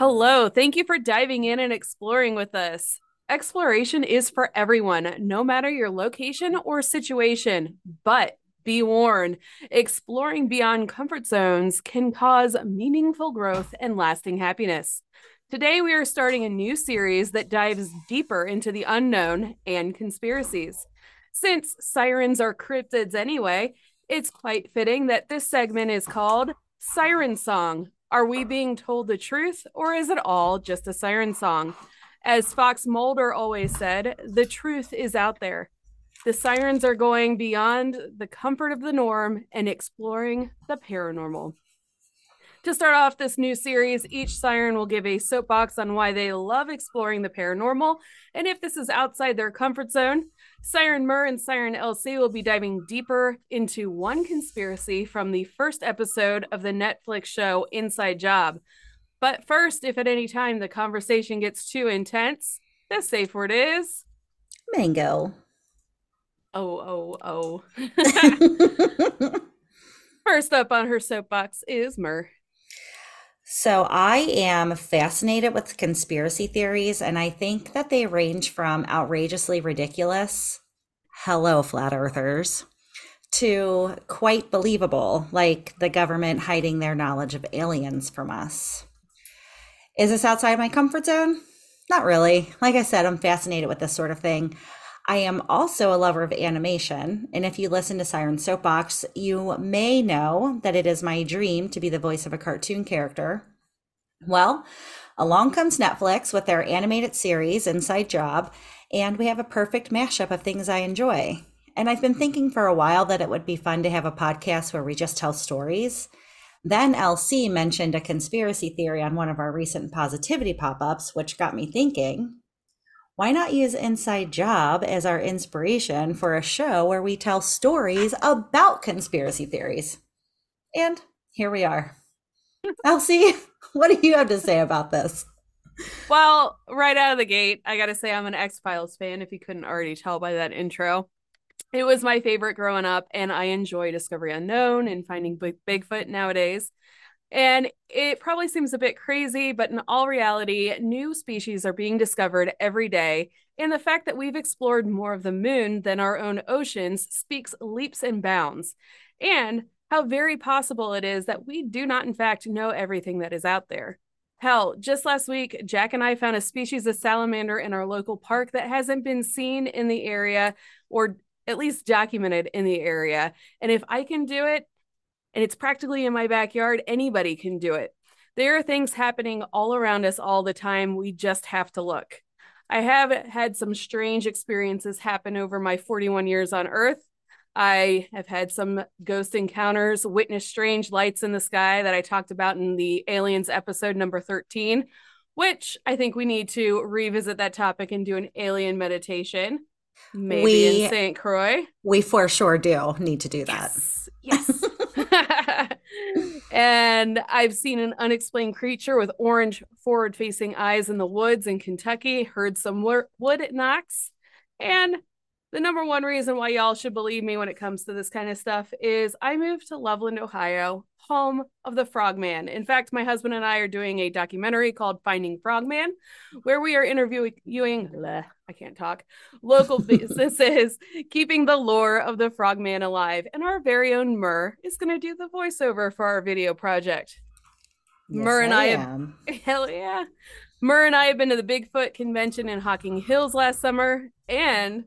Hello, thank you for diving in and exploring with us. Exploration is for everyone, no matter your location or situation. But be warned, exploring beyond comfort zones can cause meaningful growth and lasting happiness. Today, we are starting a new series that dives deeper into the unknown and conspiracies. Since sirens are cryptids anyway, it's quite fitting that this segment is called Siren Song are we being told the truth, or is it all just a siren song? As Fox Mulder always said, the truth is out there. The sirens are going beyond the comfort of the norm and exploring the paranormal. To start off this new series, each siren will give a soapbox on why they love exploring the paranormal and if this is outside their comfort zone. Siren Mur and Siren LC will be diving deeper into one conspiracy from the first episode of the Netflix show Inside Job. But first, if at any time the conversation gets too intense, the safe word is mango. Oh, oh, oh. first up on her soapbox is Mur. So I am fascinated with conspiracy theories, and I think that they range from outrageously ridiculous, hello, flat earthers, to quite believable, like the government hiding their knowledge of aliens from us. Is this outside my comfort zone? Not really. Like I said, I'm fascinated with this sort of thing. I am also a lover of animation. And if you listen to Siren Soapbox, you may know that it is my dream to be the voice of a cartoon character. Well, along comes Netflix with their animated series, Inside Job, and we have a perfect mashup of things I enjoy. And I've been thinking for a while that it would be fun to have a podcast where we just tell stories. Then LC mentioned a conspiracy theory on one of our recent positivity pop ups, which got me thinking why not use Inside Job as our inspiration for a show where we tell stories about conspiracy theories? And here we are. Elsie, what do you have to say about this? Well, right out of the gate, I got to say I'm an X Files fan, if you couldn't already tell by that intro. It was my favorite growing up, and I enjoy Discovery Unknown and finding Big- Bigfoot nowadays. And it probably seems a bit crazy, but in all reality, new species are being discovered every day. And the fact that we've explored more of the moon than our own oceans speaks leaps and bounds. And how very possible it is that we do not, in fact, know everything that is out there. Hell, just last week, Jack and I found a species of salamander in our local park that hasn't been seen in the area or at least documented in the area. And if I can do it, and it's practically in my backyard. Anybody can do it. There are things happening all around us all the time. We just have to look. I have had some strange experiences happen over my 41 years on Earth. I have had some ghost encounters, witnessed strange lights in the sky that I talked about in the Aliens episode number 13, which I think we need to revisit that topic and do an alien meditation. Maybe we, in St. Croix. We for sure do need to do that. Yes. yes. and I've seen an unexplained creature with orange forward facing eyes in the woods in Kentucky, heard some wood knocks. And the number one reason why y'all should believe me when it comes to this kind of stuff is I moved to Loveland, Ohio, home of the Frogman. In fact, my husband and I are doing a documentary called Finding Frogman, where we are interviewing, bleh, I can't talk, local businesses, keeping the lore of the Frogman alive. And our very own Mur is going to do the voiceover for our video project. Yes, Mur and I, I have, hell yeah. Mur and I have been to the Bigfoot convention in Hocking Hills last summer. And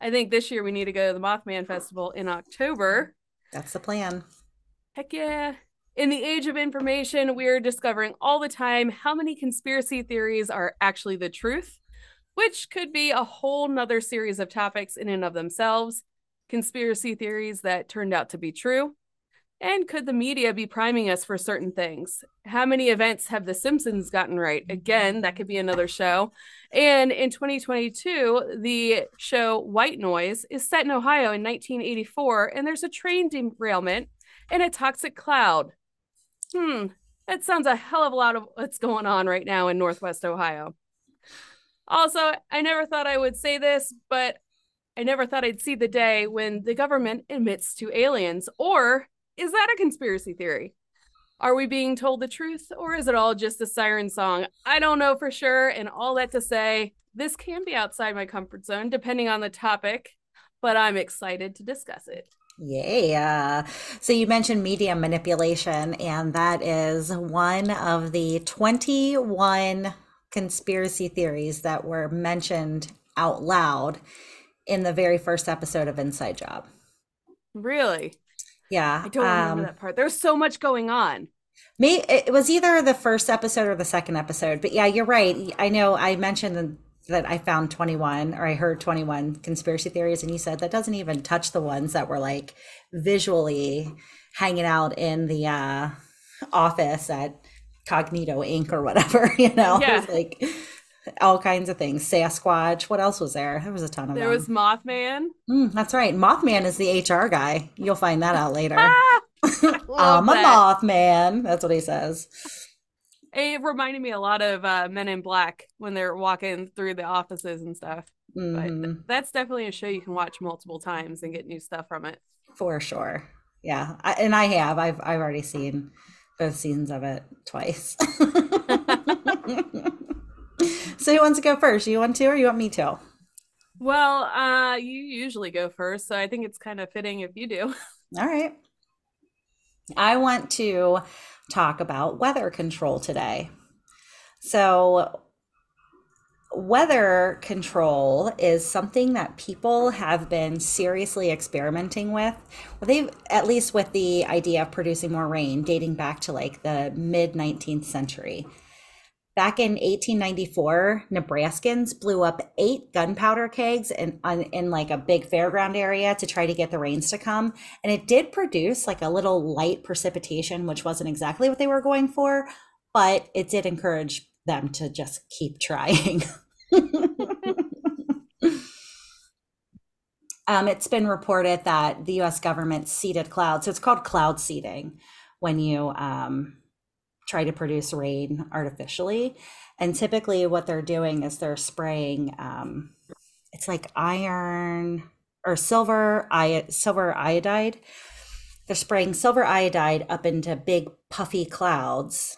I think this year we need to go to the Mothman Festival in October. That's the plan. Heck yeah. In the age of information, we are discovering all the time how many conspiracy theories are actually the truth, which could be a whole nother series of topics in and of themselves. Conspiracy theories that turned out to be true. And could the media be priming us for certain things? How many events have The Simpsons gotten right? Again, that could be another show. And in 2022, the show White Noise is set in Ohio in 1984, and there's a train derailment and a toxic cloud. Hmm, that sounds a hell of a lot of what's going on right now in Northwest Ohio. Also, I never thought I would say this, but I never thought I'd see the day when the government admits to aliens. Or is that a conspiracy theory? Are we being told the truth or is it all just a siren song? I don't know for sure. And all that to say, this can be outside my comfort zone depending on the topic, but I'm excited to discuss it. Yeah. So you mentioned media manipulation, and that is one of the 21 conspiracy theories that were mentioned out loud in the very first episode of Inside Job. Really? Yeah. I don't remember um, that part. There's so much going on. Me, it was either the first episode or the second episode. But yeah, you're right. I know I mentioned that I found 21 or I heard 21 conspiracy theories, and you said that doesn't even touch the ones that were like visually hanging out in the uh, office at Cognito Inc. or whatever, you know? Yeah. It was like all kinds of things. Sasquatch. What else was there? There was a ton of There them. was Mothman. Mm, that's right. Mothman is the HR guy. You'll find that out later. I'm a that. Mothman. That's what he says. It reminded me a lot of uh, Men in Black when they're walking through the offices and stuff. But Mhm, th- that's definitely a show you can watch multiple times and get new stuff from it. for sure. Yeah, I, and I have. I've I've already seen both seasons of it twice. so who wants to go first? You want to, or you want me to? Well, uh, you usually go first, so I think it's kind of fitting if you do. All right. I want to talk about weather control today. So, weather control is something that people have been seriously experimenting with. Well, they've, at least with the idea of producing more rain, dating back to like the mid 19th century. Back in 1894, Nebraskans blew up eight gunpowder kegs in, on, in like a big fairground area to try to get the rains to come. And it did produce like a little light precipitation, which wasn't exactly what they were going for, but it did encourage them to just keep trying. um, it's been reported that the US government seeded clouds. So it's called cloud seeding when you um, try to produce rain artificially. And typically, what they're doing is they're spraying, um, it's like iron or silver, silver iodide. They're spraying silver iodide up into big puffy clouds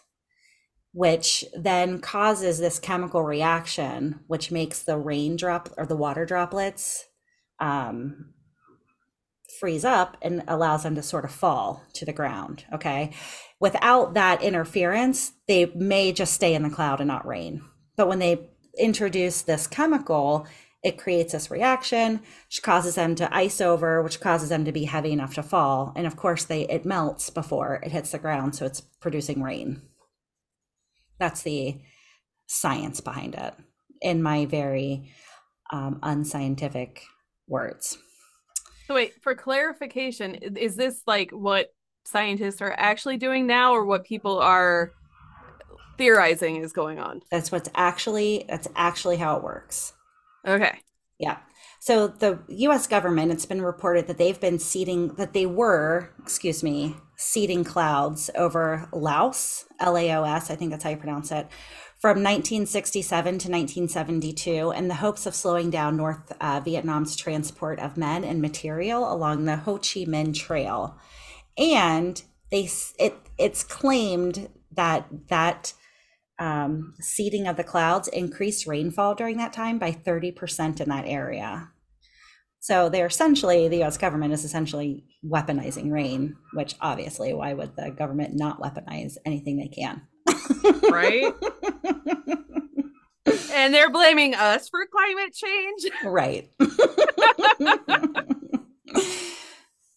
which then causes this chemical reaction, which makes the raindrop or the water droplets um, freeze up and allows them to sort of fall to the ground. Okay. Without that interference, they may just stay in the cloud and not rain. But when they introduce this chemical, it creates this reaction, which causes them to ice over, which causes them to be heavy enough to fall. And of course, they it melts before it hits the ground, so it's producing rain. That's the science behind it, in my very um, unscientific words. So wait, for clarification, is this like what scientists are actually doing now or what people are theorizing is going on? That's what's actually that's actually how it works. Okay. Yeah. So the US government, it's been reported that they've been seeding, that they were, excuse me, seeding clouds over Laos, L A O S, I think that's how you pronounce it, from 1967 to 1972 in the hopes of slowing down North uh, Vietnam's transport of men and material along the Ho Chi Minh Trail. And they, it, it's claimed that that um, seeding of the clouds increased rainfall during that time by 30% in that area. So they're essentially, the US government is essentially weaponizing rain, which obviously, why would the government not weaponize anything they can? Right? and they're blaming us for climate change. right.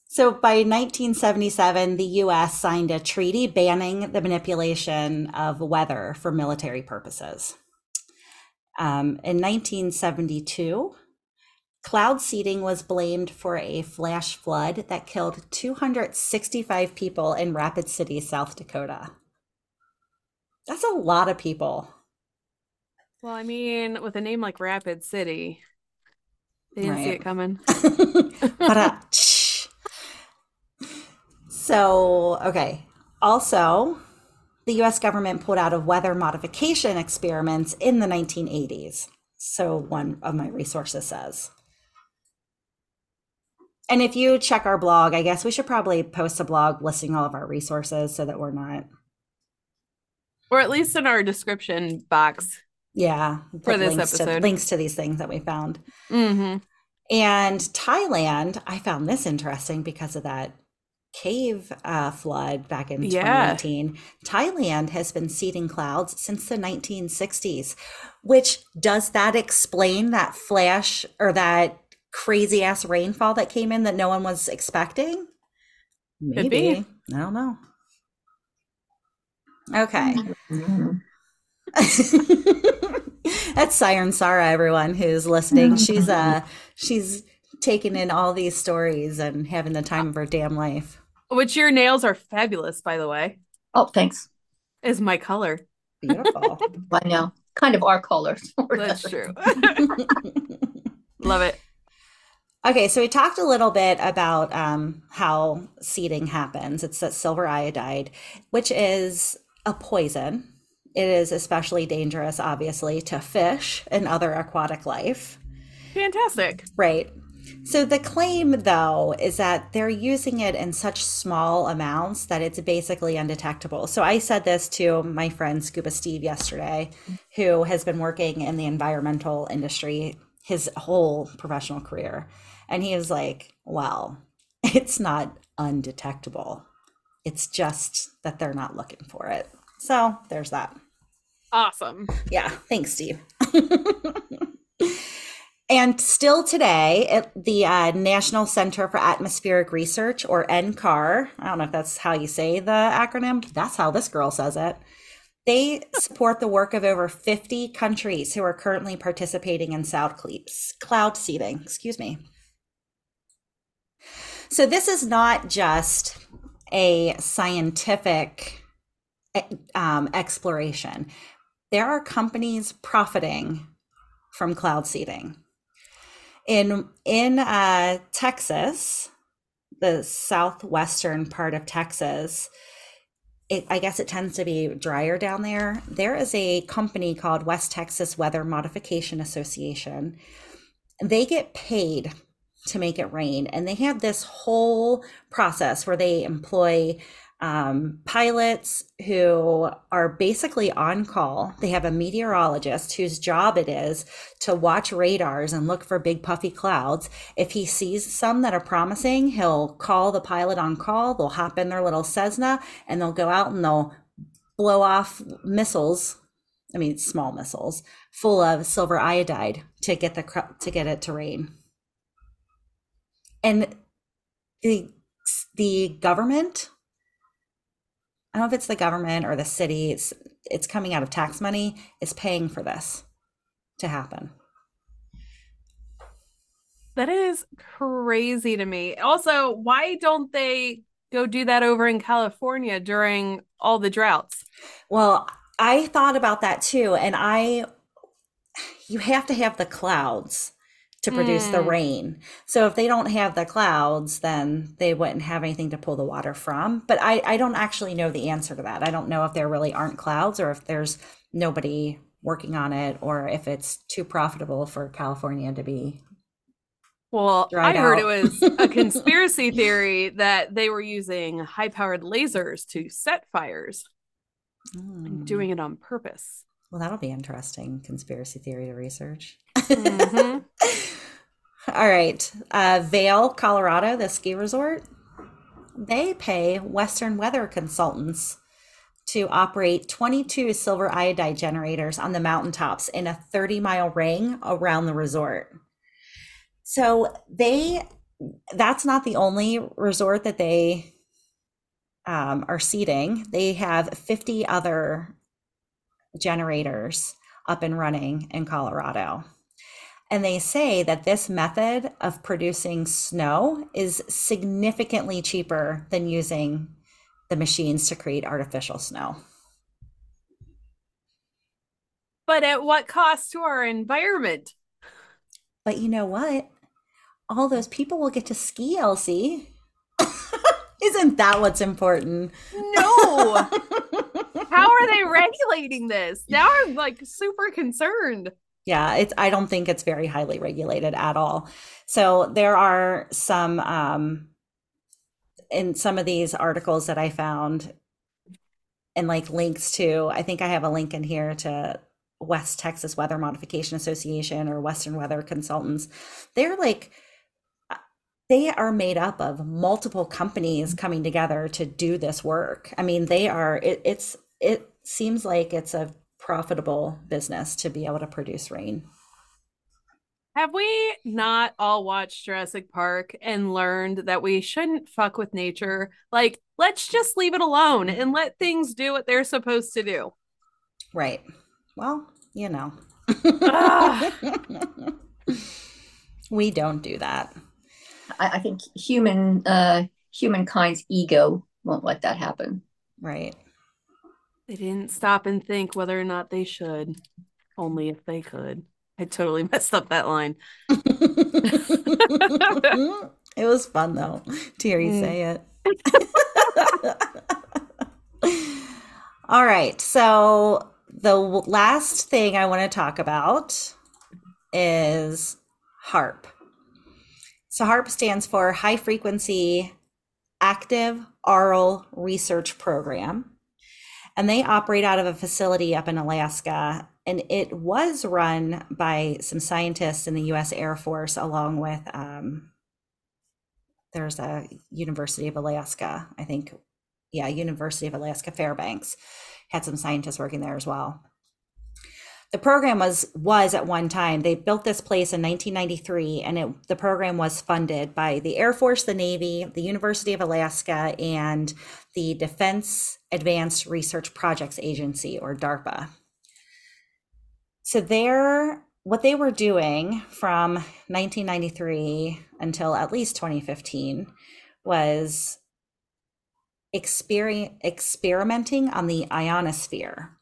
so by 1977, the US signed a treaty banning the manipulation of weather for military purposes. Um, in 1972, cloud seeding was blamed for a flash flood that killed 265 people in Rapid City, South Dakota. That's a lot of people. Well, I mean, with a name like Rapid City, they didn't see it coming. uh, so okay also the us government pulled out of weather modification experiments in the 1980s so one of my resources says And if you check our blog, I guess we should probably post a blog listing all of our resources so that we're not. Or at least in our description box. Yeah. For this links episode. To, links to these things that we found. Mm-hmm. And Thailand, I found this interesting because of that cave uh, flood back in Yeah. 2018. Thailand has been seeding clouds since the 1960s, which does that explain that flash or that crazy ass rainfall that came in that no one was expecting? Maybe. I don't know. Okay. Mhm. That's Siren Sarah, everyone who's listening. She's uh she's taking in all these stories and having the time of her damn life. Which your nails are fabulous, by the way. Oh, thanks. Is my color. Beautiful. I know. Kind of our colors. That's true. Love it. okay, so we talked a little bit about um, how seeding happens. It's that silver iodide, which is a poison. It is especially dangerous, obviously, to fish and other aquatic life. Fantastic. Right. So the claim, though, is that they're using it in such small amounts that it's basically undetectable. So I said this to my friend Scuba Steve yesterday, who has been working in the environmental industry his whole professional career. And he was like, well, it's not undetectable. It's just that they're not looking for it. So there's that. Awesome. Yeah, thanks, Steve. and still today, at the uh, National Center for Atmospheric Research, or NCAR, I don't know if that's how you say the acronym, that's how this girl says it. They support the work of over 50 countries who are currently participating in cloud, cloud seeding. Excuse me. So, this is not just a scientific um, exploration there are companies profiting from cloud seeding. In in uh, Texas, the southwestern part of Texas, it, I guess it tends to be drier down there. There is a company called West Texas Weather Modification Association. They get paid to make it rain, and they have this whole process where they employ um, pilots who are basically on call. They have a meteorologist whose job it is to watch radars and look for big puffy clouds. If he sees some that are promising, he'll call the pilot on call. They'll hop in their little Cessna and they'll go out and they'll blow off missiles. I mean, small missiles full of silver iodide to get the to get it to rain. And the the government I don't know if it's the government or the city, it's it's coming out of tax money, is paying for this to happen. That is crazy to me. Also, why don't they go do that over in California during all the droughts? Well, I thought about that too. And I, you have to have the clouds to produce the Mm. rain. So if they don't have the clouds, then they wouldn't have anything to pull the water from. But I, I don't actually know the answer to that. I don't know if there really aren't clouds or if there's nobody working on it or if it's too profitable for California to be. Well, I heard it was a conspiracy theory that they were using high powered lasers to set fires Mm. and doing it on purpose. Well, that'll be interesting conspiracy theory to research. Mhm. All right. Uh, Vail, Colorado, the ski resort, they pay Western weather consultants to operate 22 silver iodide generators on the mountaintops in a 30 mile ring around the resort. So they, that's not the only resort that they um, are seeding. They have 50 other generators up and running in Colorado. And they say that this method of producing snow is significantly cheaper than using the machines to create artificial snow. But at what cost to our environment? But you know what? All those people will get to ski, Elsie. Isn't that what's important? No. How are they regulating this? Now I'm like super concerned. Yeah, it's I don't think it's very highly regulated at all. So there are some um in some of these articles that I found and like links to, I think I have a link in here to West Texas Weather Modification Association or Western Weather Consultants. They're like they are made up of multiple companies coming together to do this work. I mean, they are it, it's it seems like it's a profitable business to be able to produce rain. Have we not all watched Jurassic Park and learned that we shouldn't fuck with nature? Like, let's just leave it alone and let things do what they're supposed to do. Right. Well, you know. we don't do that. I, I think human uh humankind's ego won't let that happen. Right. They didn't stop and think whether or not they should. Only if they could. I totally messed up that line. it was fun though to hear you mm. say it. All right. So the last thing I want to talk about is HAARP. So HAARP stands for High Frequency Active Auroral Research Program. And they operate out of a facility up in Alaska and it was run by some scientists in the U.S. Air Force, along with um, there's a University of Alaska, I think, yeah, University of Alaska Fairbanks had some scientists working there as well. The program was was at one time they built this place in 1993, and it, the program was funded by the Air Force, the Navy, the University of Alaska, and the Defense Advanced Research Projects Agency, or DARPA. So they're what they were doing from 1993 until at least 2015 was exper- experimenting on the ionosphere.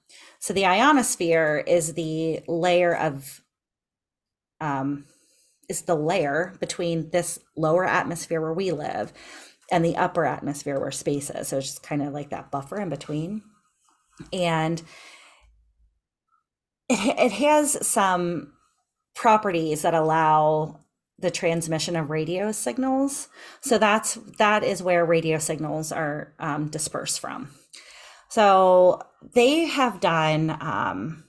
So the ionosphere is the layer of um, is the layer between this lower atmosphere where we live and the upper atmosphere where space is. So it's just kind of like that buffer in between. And it, it has some properties that allow the transmission of radio signals. So that's that is where radio signals are um, dispersed from. So they have done um,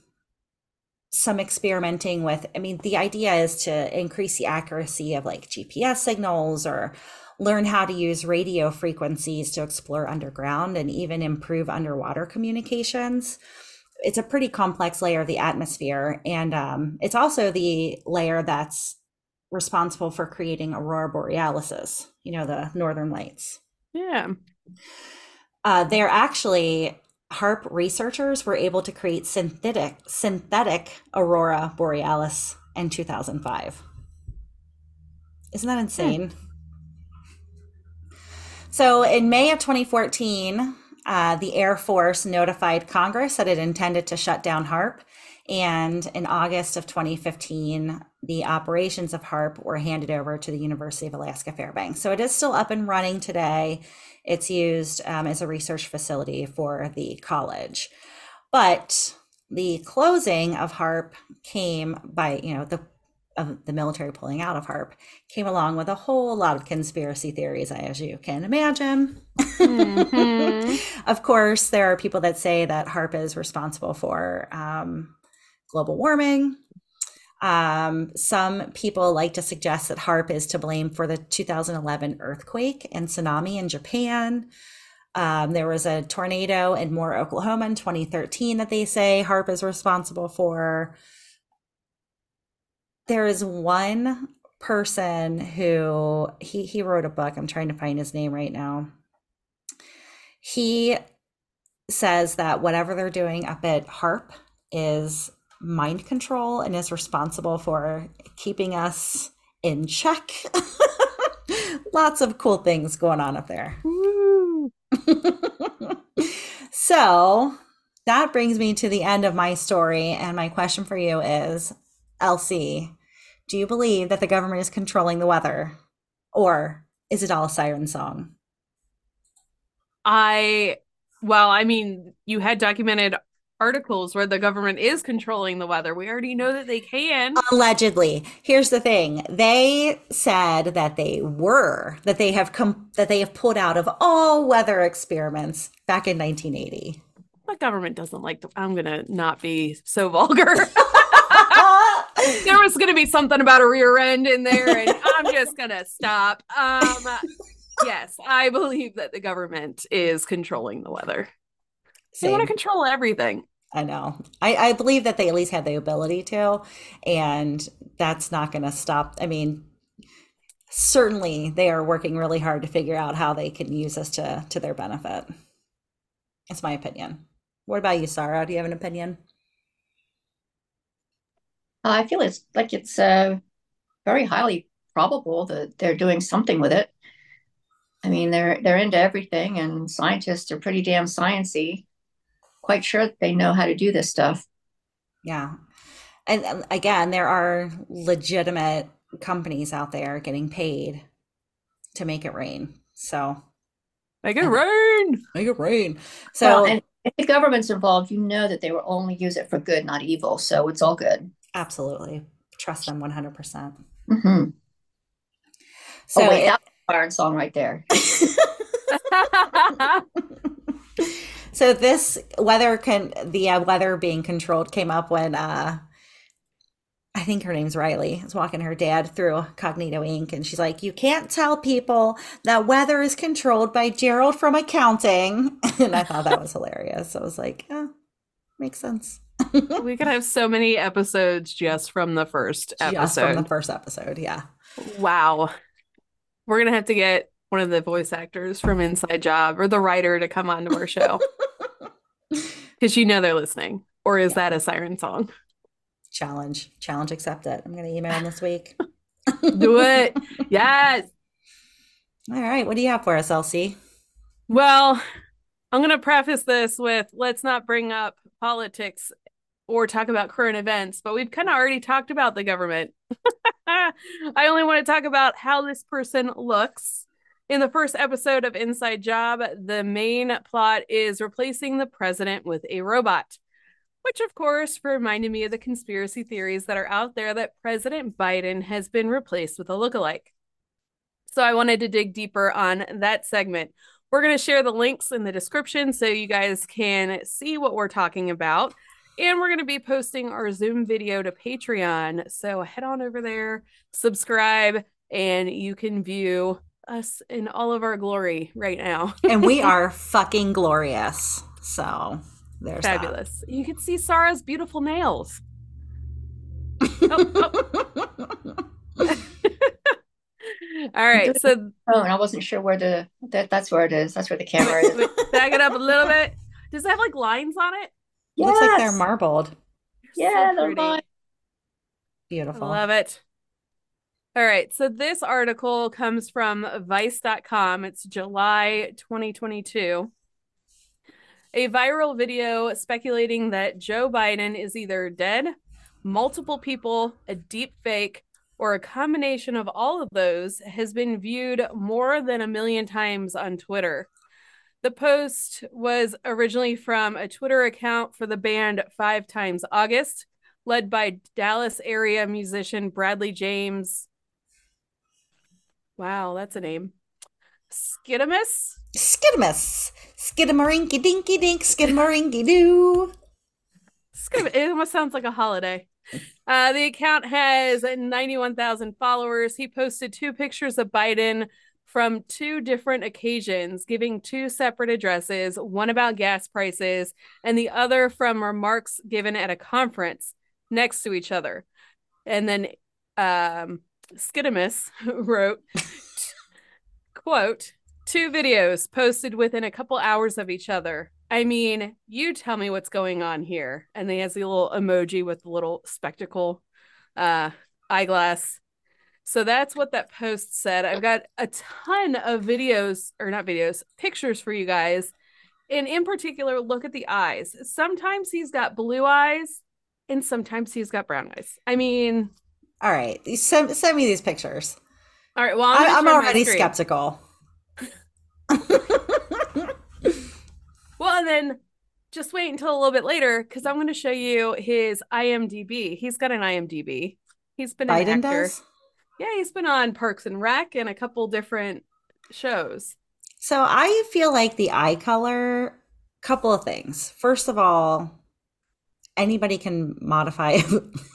some experimenting with. I mean, the idea is to increase the accuracy of like GPS signals or learn how to use radio frequencies to explore underground and even improve underwater communications it's a pretty complex layer of the atmosphere and um, it's also the layer that's responsible for creating aurora borealis you know the northern lights yeah uh, they're actually HAARP researchers were able to create synthetic synthetic aurora borealis in 2005 isn't that insane yeah. so in may of 2014 uh, the Air Force notified Congress that it intended to shut down HAARP. And in August of 2015, the operations of HAARP were handed over to the University of Alaska Fairbanks. So it is still up and running today. It's used um, as a research facility for the college. But the closing of HAARP came by, you know, the of the military pulling out of HAARP came along with a whole lot of conspiracy theories, as you can imagine. Mm-hmm. of course, there are people that say that HAARP is responsible for um, global warming. Um, some people like to suggest that HAARP is to blame for the 2011 earthquake and tsunami in Japan. Um, there was a tornado in Moore, Oklahoma in 2013 that they say HAARP is responsible for there is one person who he he wrote a book. I'm trying to find his name right now. He says that whatever they're doing up at HARP is mind control and is responsible for keeping us in check. Lots of cool things going on up there. so that brings me to the end of my story. And my question for you is Elsie, do you believe that the government is controlling the weather? Or is it all a siren song? I, well, I mean, you had documented articles where the government is controlling the weather. We already know that they can. Allegedly. Here's the thing. They said that they were, that they have come, that they have pulled out of all weather experiments back in 1980. The government doesn't like to, I'm going to not be so vulgar. there was going to be something about a rear end in there, and I'm just going to stop. Um, yes, I believe that the government is controlling the weather. They want to control everything. I know. I, I believe that they at least had the ability to, and that's not going to stop. I mean, certainly they are working really hard to figure out how they can use this to to their benefit. That's my opinion. What about you, Sarah? Do you have an opinion? I feel it's like it's uh, very highly probable that they're doing something with it. I mean, they're they're into everything, and scientists are pretty damn sciencey. Quite sure that they know how to do this stuff. Yeah. And um, again, there are legitimate companies out there getting paid to make it rain. So Make it rain. make it rain. Well, So and if the government's involved, you know that they will only use it for good, not evil. So it's all good. absolutely trust them 100%. hmm So oh wait, it- that's a siren song right there. So this weather can the uh, weather being controlled came up when uh I think her name's Riley is walking her dad through Cognito Inc. and she's like, "You can't tell people that weather is controlled by Gerald from accounting." And I thought that was hilarious. I was like, "Oh, makes sense." we could have so many episodes just from the first Just from episode. the first episode, yeah. Wow. We're going to have to get one of the voice actors from Inside Job or the writer to come onto our show because you know they're listening. Or is that a siren song? Challenge, challenge accepted. I'm going to email him this week. Do it. Yes. All right, what do you have for us, Elsie? Well, I'm going to preface this with let's not bring up politics or talk about current events, but we've kind of already talked about the government. I only want to talk about how this person looks. In the first episode of Inside Job, the main plot is replacing the president with a robot, which, of course, reminded me of the conspiracy theories that are out there that President Biden has been replaced with a lookalike. So I wanted to dig deeper on that segment. We're going to share the links in the description so you guys can see what we're talking about. And we're going to be posting our Zoom video to Patreon. So head on over there, subscribe, and you can view us in all of our glory right now. And we are fucking glorious. So there's that. Fabulous. You can see Sarah's beautiful nails. Oh, All right. So Oh, and I wasn't sure where the that that's where it is. That's where the camera is. wait, back it up a little bit. Does it have like lines on it? Looks like they're Yes. marbled. Yeah, So they're pretty. mine. Beautiful. Love it. All right. So this article comes from vice.com. It's July 2022. A viral video speculating that Joe Biden is either dead, multiple people, a deep fake, or a combination of all of those has been viewed more than a million times on Twitter. The post was originally from a Twitter account for the band Five Times August, led by Dallas area musician Bradley James. Wow, that's a name. Skidamus? Skidamus. Skidamarinky dinky dink, skidamarinky doo. It almost sounds like a holiday. Uh, the account has 91,000 followers. He posted two pictures of Biden from two different occasions, giving two separate addresses, one about gas prices and the other from remarks given at a conference next to each other. And then um, Skidamus wrote, quote, two videos posted within a couple hours of each other. I mean, you tell me what's going on here. And he has the little emoji with the little spectacle uh eyeglass. So that's what that post said. I've got a ton of videos or not videos, pictures for you guys. And in particular, look at the eyes. Sometimes he's got blue eyes and sometimes he's got brown eyes. I mean, All right. Send, send me these pictures. all right, well, I'm, I, I'm already skeptical. Well, and then just wait until a little bit later because I'm going to show you his IMDb. He's got an IMDb. He's been an Biden actor. does. Yeah, he's been on Parks and Rec and a couple different shows. So I feel like the eye color, couple of things. First of all, anybody can modify.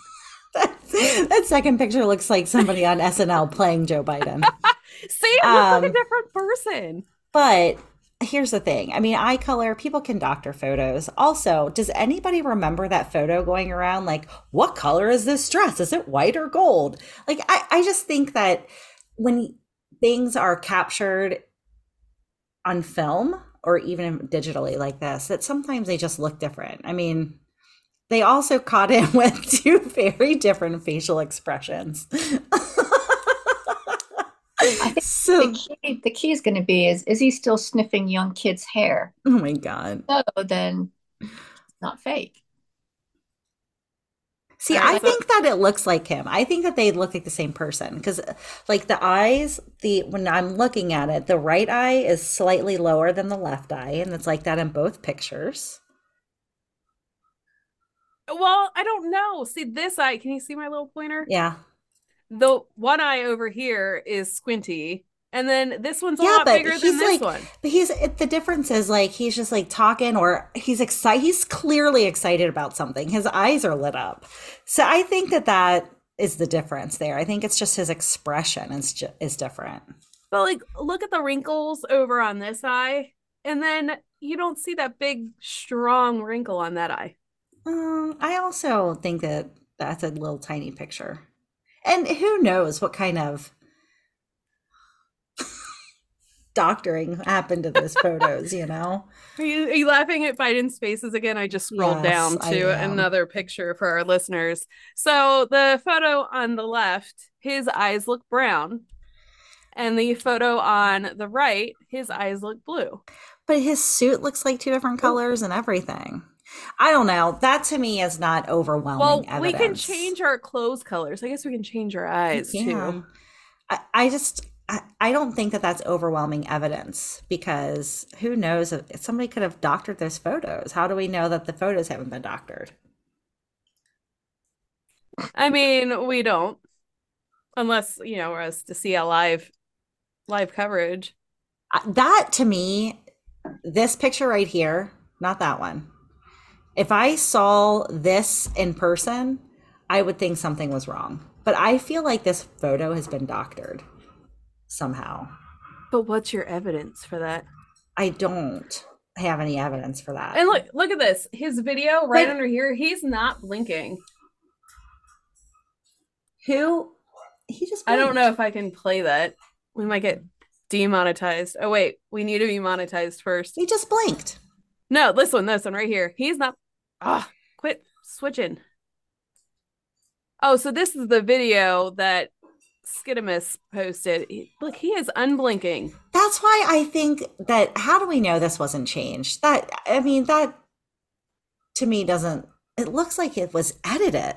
that, second picture looks like somebody on SNL playing Joe Biden. See, it looks like Um, a different person. But here's the thing. I mean, eye color, people can doctor photos. Also, does anybody remember that photo going around like, what color is this dress? Is it white or gold? Like, I, I just think that when things are captured on film or even digitally like this, that sometimes they just look different. I mean, they also caught him with two very different facial expressions. I think so, the key, the key is going to be is is he still sniffing young kids' hair? oh my God. So then, not fake. See, I think that it looks like him. I think that they look like the same person because, like, the eyes, the when I'm looking at it, the right eye is slightly lower than the left eye, and it's like that in both pictures. Well, I don't know. See, this eye, can you see my little pointer? Yeah, The one eye over here is squinty, and then this one's a Yeah, lot bigger than this like- one. but he's the difference is like he's just like talking, or he's excited. He's clearly excited about something. His eyes are lit up, so I think that that is the difference there. I think it's just his expression is ju- is different. But like, look at the wrinkles over on this eye, and then you don't see that big, strong wrinkle on that eye. Um, I also think that that's a little tiny picture. And who knows what kind of doctoring happened to those photos, you know? Are you, are you laughing at Biden's faces again? I just scrolled Yes, down to another picture for our listeners. So the photo on the left, his eyes look brown. And the photo on the right, his eyes look blue. But his suit looks like two different colors and everything. I don't know. That to me is not overwhelming Well, evidence. we can change our clothes colors. I guess we can change our eyes Yeah. too. I, I just I, I don't think that that's overwhelming evidence because who knows if somebody could have doctored those photos. How do we know that the photos haven't been doctored? I mean, we don't, unless you know, we're us to see a live, live coverage. That to me this picture right here not that one if i saw this in person i would think something was wrong but i feel like this photo has been doctored somehow But what's your evidence for that? i don't have any evidence for that And look, look at this. His video right under here. He's not blinking. who he just I don't know if I can play that. We might get demonetized. Oh wait, we need to be monetized first. he just blinked No, this one, this one right here. He's not. Ah, quit switching. Oh, so this is the video that Skidimus posted. He- Look, he is unblinking. that's why i think that how do we know this wasn't changed that i mean that to me doesn't it looks like it was edited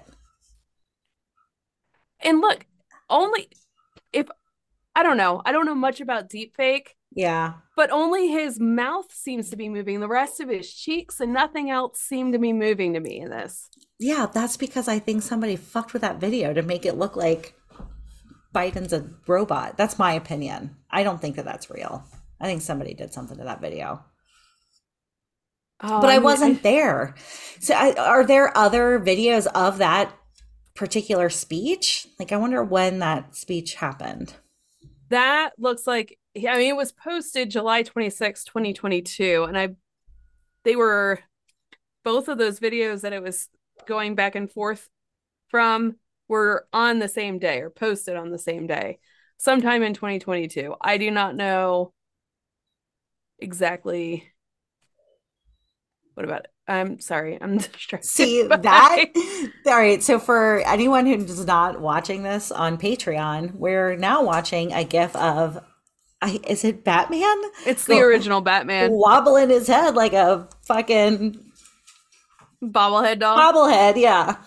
And look, only if I don't know, I don't know much about deepfake, yeah but only his mouth seems to be moving. The rest of his cheeks and nothing else seemed to be moving to me in this. Yeah, that's because I think somebody fucked with that video to make it look like Biden's a robot. That's my opinion. I don't think that that's real. I think somebody did something to that video. Oh, but I um, mean, wasn't there. So, I, are there other videos of that particular speech? Like, I wonder when that speech happened. that looks like I mean it was posted July 26, 2022 and I they were both of those videos that it was going back and forth from were on the same day or posted on the same day sometime in 2022. I do not know exactly what about it? I'm sorry. I'm distracted. See that? All right. So, for anyone who's not watching this on Patreon, we're now watching a GIF of, I, is it Batman? It's the original Batman wobbling his head like a fucking bobblehead doll. bobblehead. Yeah.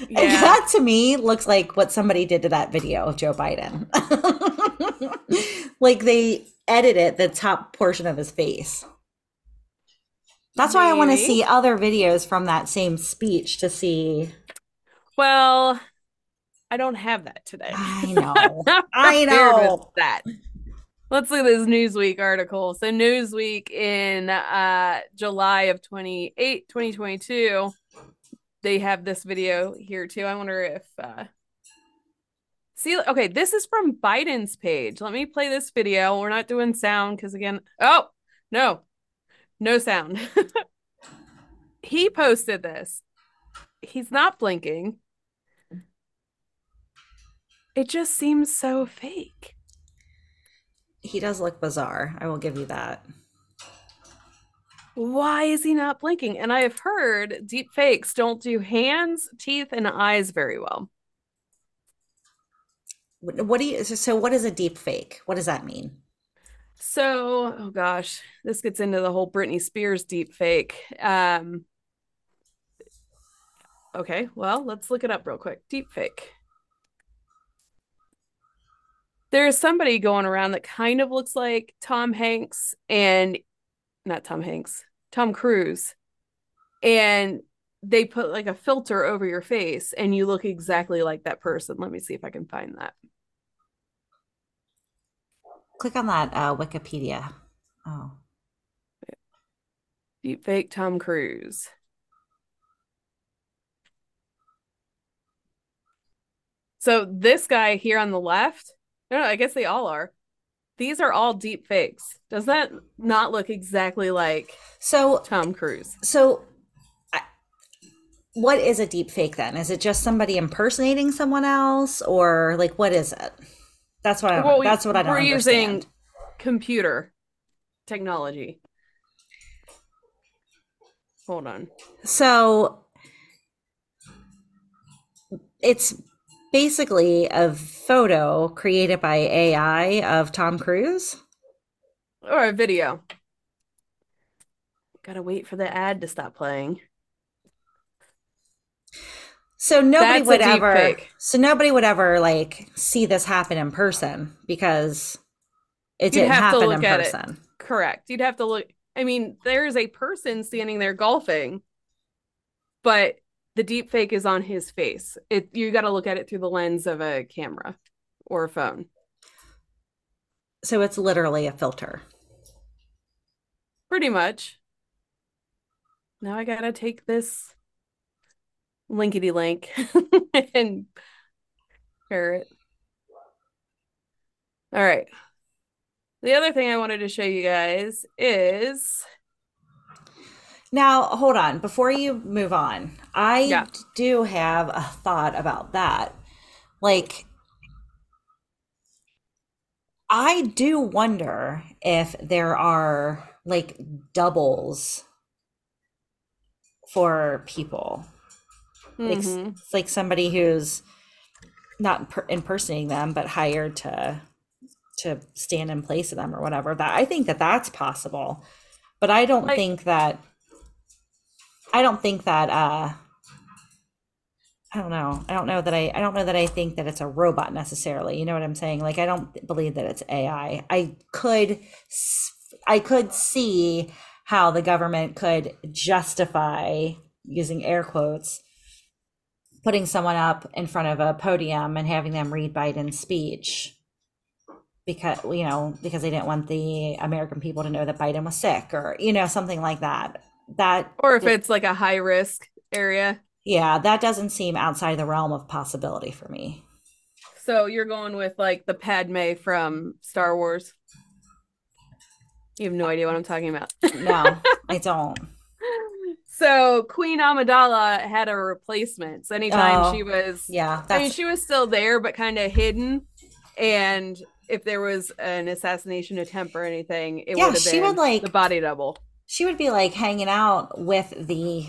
And yeah. that to me looks like what somebody did to that video of Joe Biden. like they edited the top portion of his face. That's why I want to see other videos from that same speech to see. Well, I don't have that today. I know. I know. that. Let's look at this Newsweek article. So Newsweek in uh July of 28, 2022, they have this video here too. I wonder if uh See, okay, this is from Biden's page. Let me play this video. We're not doing sound because again, oh, no. No sound. he posted this. He's not blinking. It just seems so fake. He does look bizarre. I will give you that. Why is he not blinking? And I have heard deep fakes don't do hands, teeth, and eyes very well. What do you? So, what is a deep fake? What does that mean? So, oh gosh, this gets into the whole Britney Spears deep fake. Um, okay, well, let's look it up real quick. Deep fake. There's somebody going around that kind of looks like Tom Hanks and not Tom Hanks, Tom Cruise. And they put like a filter over your face and you look exactly like that person. Let me see if I can find that. Click on that uh, Wikipedia. Oh, Deep fake Tom Cruise. So this guy here on the left, no, no, I guess they all are. These are all deep fakes. Does that not look exactly like so Tom Cruise? so. I- What is a deep fake then? Is it just somebody impersonating someone else, or like what is it? That's what I. Well, we- that's what I don't we're understand. using computer technology. Hold on. So it's basically a photo created by AI of Tom Cruise. Or a video. Gotta wait for the ad to stop playing. So nobody That's would ever so nobody would ever like see this happen in person because it You'd didn't happen in at it. person. Correct. You'd have to look. I mean, there's a person standing there golfing, but the deep fake is on his face. It you got to look at it through the lens of a camera or a phone. So it's literally a filter. Pretty much. Now I gotta take this linkety link and share it. All right. The other thing I wanted to show you guys is Now, hold on. Before you move on, I Yeah. do have a thought about that. Like, I do wonder if there are like doubles for people. Like, Mhm. It's like somebody who's not per- impersonating them, but hired to to stand in place of them or whatever. That I think that that's possible, but I don't Like- think that. I don't think that. uh I don't know. I don't know that I. I don't know that I think that it's a robot necessarily. You know what I'm saying? Like I don't believe that it's AI. I could. I could see how the government could justify using air quotes putting someone up in front of a podium and having them read Biden's speech because you know because they didn't want the American people to know that Biden was sick or you know something like that. That or if it's like a high risk area. yeah, that doesn't seem outside the realm of possibility for me. So you're going with like the Padme from Star Wars. You have no idea what I'm talking about. No, I don't. So Queen Amidala had a replacement. So anytime Oh, she was, Yeah, I mean, she was still there, but kind of hidden. And if there was an assassination attempt or anything, it Yeah, would have she been would, like- the body double. She would be like hanging out with the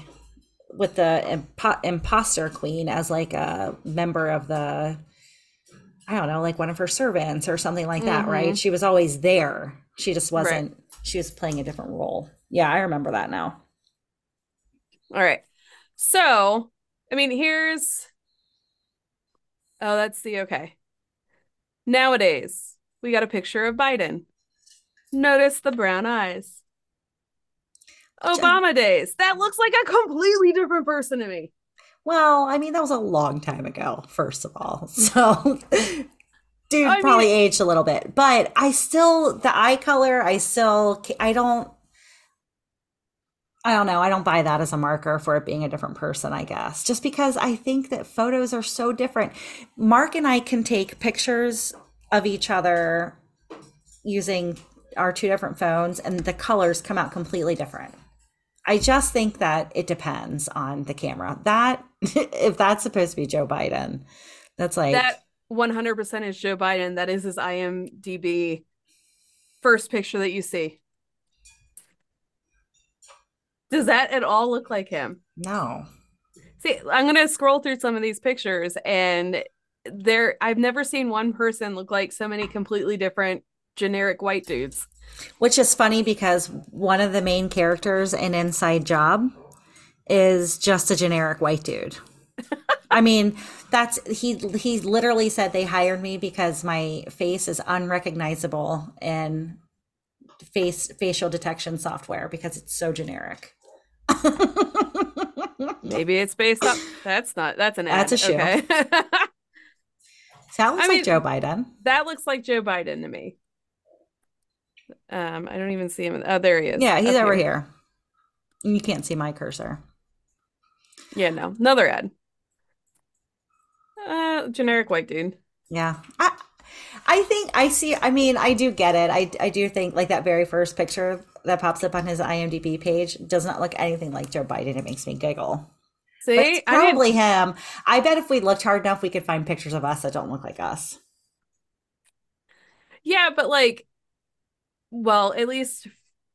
with the impo- imposter queen as like a member of the I don't know, like one of her servants or something like that, Mhm. right? She was always there. She just wasn't she was playing a different role. Yeah, I remember that now. All right. So, I mean, here's. Oh, that's the okay. Nowadays, we got a picture of Biden. Notice the brown eyes. Obama days. That looks like a completely different person to me. Well, I mean, that was a long time ago, first of all. So, dude I probably mean- aged a little bit, but I still, the eye color, I still, I don't, I don't know. I don't buy that as a marker for it being a different person, I guess, just because I think that photos are so different. Mark and I can take pictures of each other using our two different phones, and the colors come out completely different. I just think that it depends on the camera. That if that's supposed to be Joe Biden, that's like That 100% is Joe Biden. That is his IMDb first picture that you see. Does that at all look like him? no. See, I'm gonna scroll through some of these pictures, and there I've never seen one person look like so many completely different generic white dudes. Which is funny because one of the main characters in Inside Job is just a generic white dude. I mean, that's he he literally said they hired me because my face is unrecognizable in face facial detection software because it's so generic. Maybe it's based up. That's not. That's an ad. That's a shoe. Okay. Sounds I like mean- Joe Biden. that looks like Joe Biden to me. Um, I don't even see him. Oh, there he is. Yeah, he's over here. You can't see my cursor. Yeah, no, another ad. Uh, generic white dude. Yeah. I I think I see I mean, I do get it. I I do think like that very first picture that pops up on his IMDb page does not look anything like Joe Biden. It makes me giggle. See, But it's I probably him. I bet if we looked hard enough we could find pictures of us that don't look like us. yeah, but like, well, at least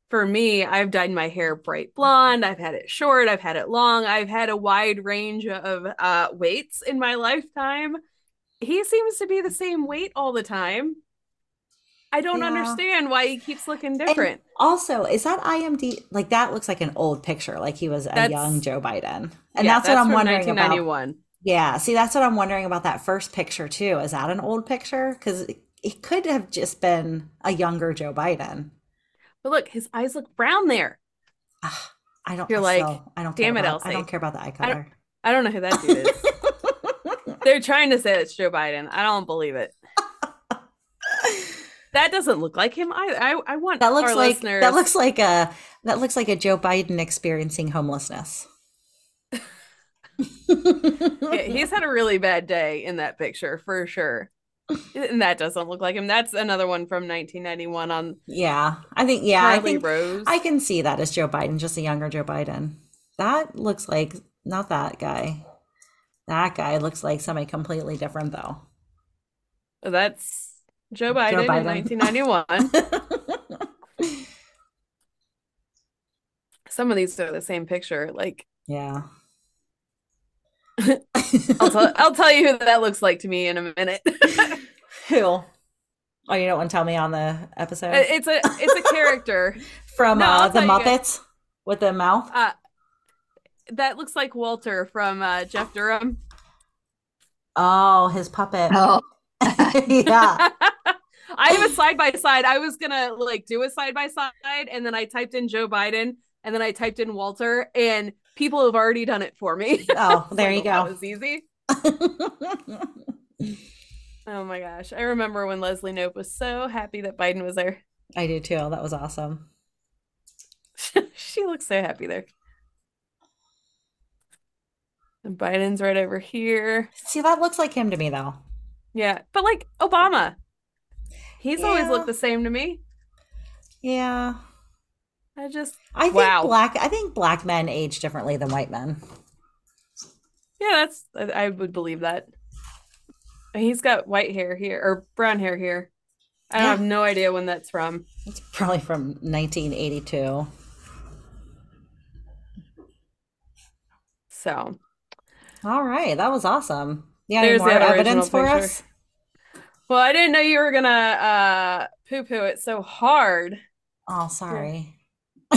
for me, I've dyed my hair bright blonde. I've had it short. I've had it long. I've had a wide range of uh weights in my lifetime. He seems to be the same weight all the time. I don't Yeah. understand why he keeps looking different. Also, is that IMD like that looks like an old picture, like he was a That's- young Joe Biden. And Yeah, that's, what I'm wondering about. Yeah, see, that's what I'm wondering about that first picture too. Is that an old picture? Because it, could have just been a younger Joe Biden. But look, his eyes look brown there. Ah, I don't. You're I like, I don't. "Damn care it, about, I don't care about the eye I don't- color. I don't know who that dude is. They're trying to say it's Joe Biden. I don't believe it. That doesn't look like him. I I, I want that looks like listeners. that looks like a that looks like a Joe Biden experiencing homelessness. Yeah, he's had a really bad day in that picture for sure. And that doesn't look like him. That's another one from 1991 on yeah, I think yeah, I think Rose. I can see that as Joe Biden, just a younger Joe Biden. That looks like not that guy. That guy looks like somebody completely different though. That's Joe Biden, Biden. in 1991. Some of these are the same picture. Like yeah. I'll tell I'll tell you who that looks like to me in a minute. Who? Oh, you don't want to tell me on the episode it's a it's a character. from no, uh, the tell you guys. Muppets with the mouth. Uh that looks like Walter from uh, Jeff Dunham. Oh, his puppet. Oh, yeah. I have a side by side. I was gonna like do a side by side, and then I typed in Joe Biden, and then I typed in Walter, and people have already done it for me. Oh, there like, you oh, That go. was easy. Oh my gosh. I remember when Leslie Knope was so happy that Biden was there. I do too. That was awesome. she looks so happy there. And Biden's right over here. See, that looks like him to me though. Yeah. But like Obama. He's always looked the same to me. Yeah. I just I think Wow. black I think black men age differently than white men. yeah, that's I, I would believe that. He's got white hair here or brown hair here. I Yeah. have no idea when that's from. It's probably from 1982. So All right, that was awesome. Yeah, There's more the evidence for picture. us? well, I didn't know you were gonna uh poo poo it so hard. Oh, sorry.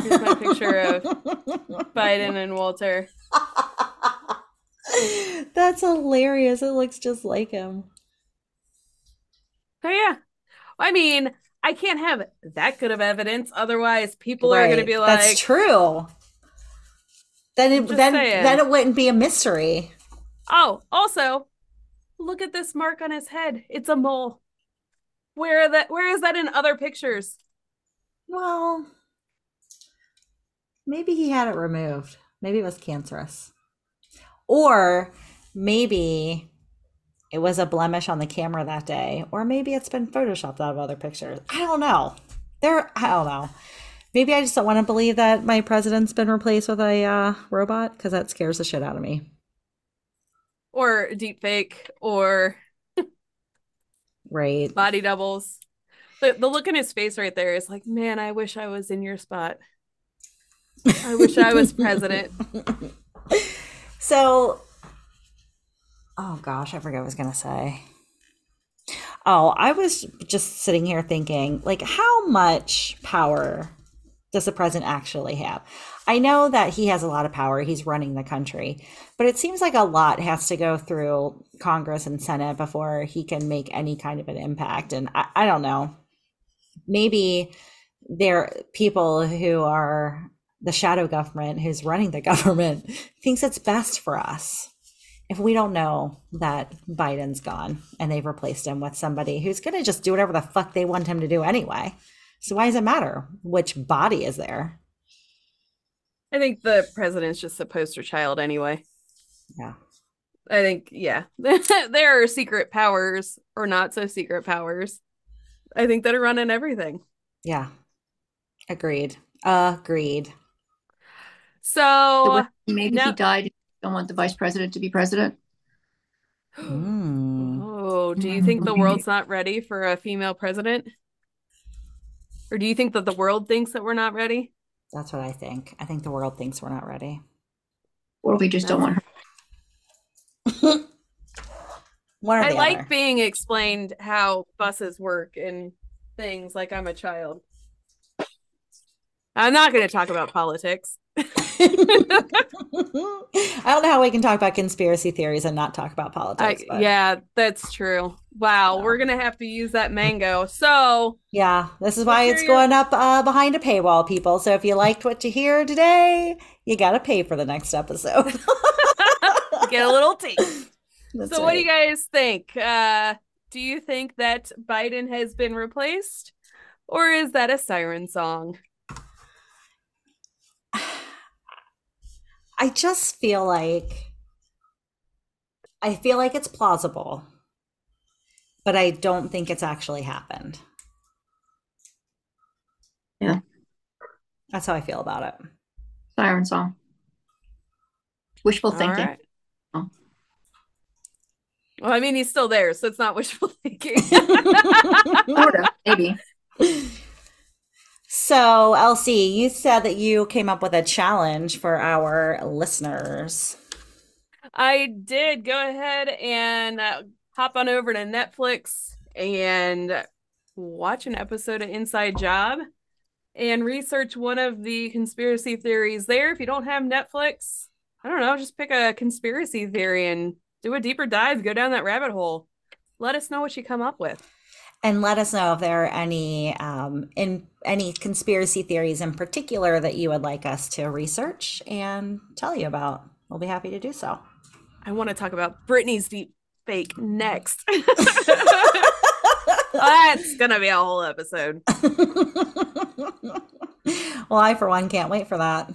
Here's my picture of Biden and Walter. That's hilarious. It looks just like him. Oh yeah. I mean, I can't have that good of evidence. Otherwise, people are gonna be like, That's true. Then it then saying. then it wouldn't be a mystery. Oh, also, look at this mark on his head. It's a mole. Where that where is that in other pictures? Well, maybe he had it removed. Maybe it was cancerous. Or maybe it was a blemish on the camera that day. Or maybe it's been photoshopped out of other pictures. I don't know. There, I don't know. Maybe I just don't want to believe that my president's been replaced with a uh, robot because that scares the shit out of me. Or deep fake or Right. body doubles. The the look in his face right there is like, man, I wish I was in your spot. I wish I was president. So, oh gosh, I forgot what I was going to say. Oh, I was just sitting here thinking, like, how much power does the president actually have? I know that he has a lot of power. He's running the country, but it seems like a lot has to go through Congress and Senate before he can make any kind of an impact. And I, I don't know. Maybe there are people who are the shadow government who's running the government thinks it's best for us if we don't know that Biden's gone and they've replaced him with somebody who's going to just do whatever the fuck they want him to do anyway. So why does it matter which body is there? I think the president's just a poster child anyway. Yeah. I think, yeah. there are secret powers or not so secret powers. I think that are running everything. Yeah. Agreed. Agreed. So Maybe now- he died. Don't want the vice president to be president. Mm. Oh, do you think the world's not ready for a female president? Or do you think that the world thinks that we're not ready? That's what I think. I think the world thinks we're not ready. Or we just don't want her. I like other. being explained how buses work and things like I'm a child. I'm not going to talk about politics. I don't know how we can talk about conspiracy theories and not talk about politics. but yeah, that's true. Wow, Yeah. we're going to have to use that mango. So, Yeah, this is why it's going up uh, behind a paywall, people. So if you liked what you hear today, you got to pay for the next episode. get a little taste. That's so, what do you guys think? Uh, do you think that Biden has been replaced? Or is that a siren song? I just feel like I feel like it's plausible, but I don't think it's actually happened. Yeah. That's how I feel about it. Siren song. Wishful All thinking. right. Oh. Well, I mean, he's still there, so it's not wishful thinking. Sort of, maybe. So, Elsie, you said that you came up with a challenge for our listeners. I did go ahead and uh, hop on over to Netflix and watch an episode of Inside Job and research one of the conspiracy theories there. If you don't have Netflix, I don't know, just pick a conspiracy theory and do a deeper dive, go down that rabbit hole. Let us know what you come up with. And let us know if there are any um, in any conspiracy theories in particular that you would like us to research and tell you about. We'll be happy to do so. I want to talk about Britney's deep fake next. That's gonna be a whole episode. well, I for one can't wait for that.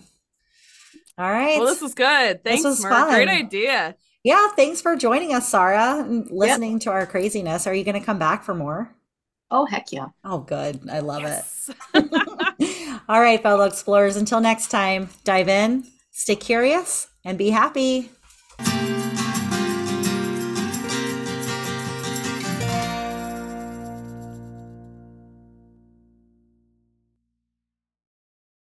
All right. Well, this was good. Thanks, was Mark. Great idea. yeah, thanks for joining us, Sarah, and listening to our craziness. Are you going to come back for more? Oh, heck yeah. Oh, good. I love Yes. it. All right, fellow explorers, until next time, dive in, stay curious, and be happy.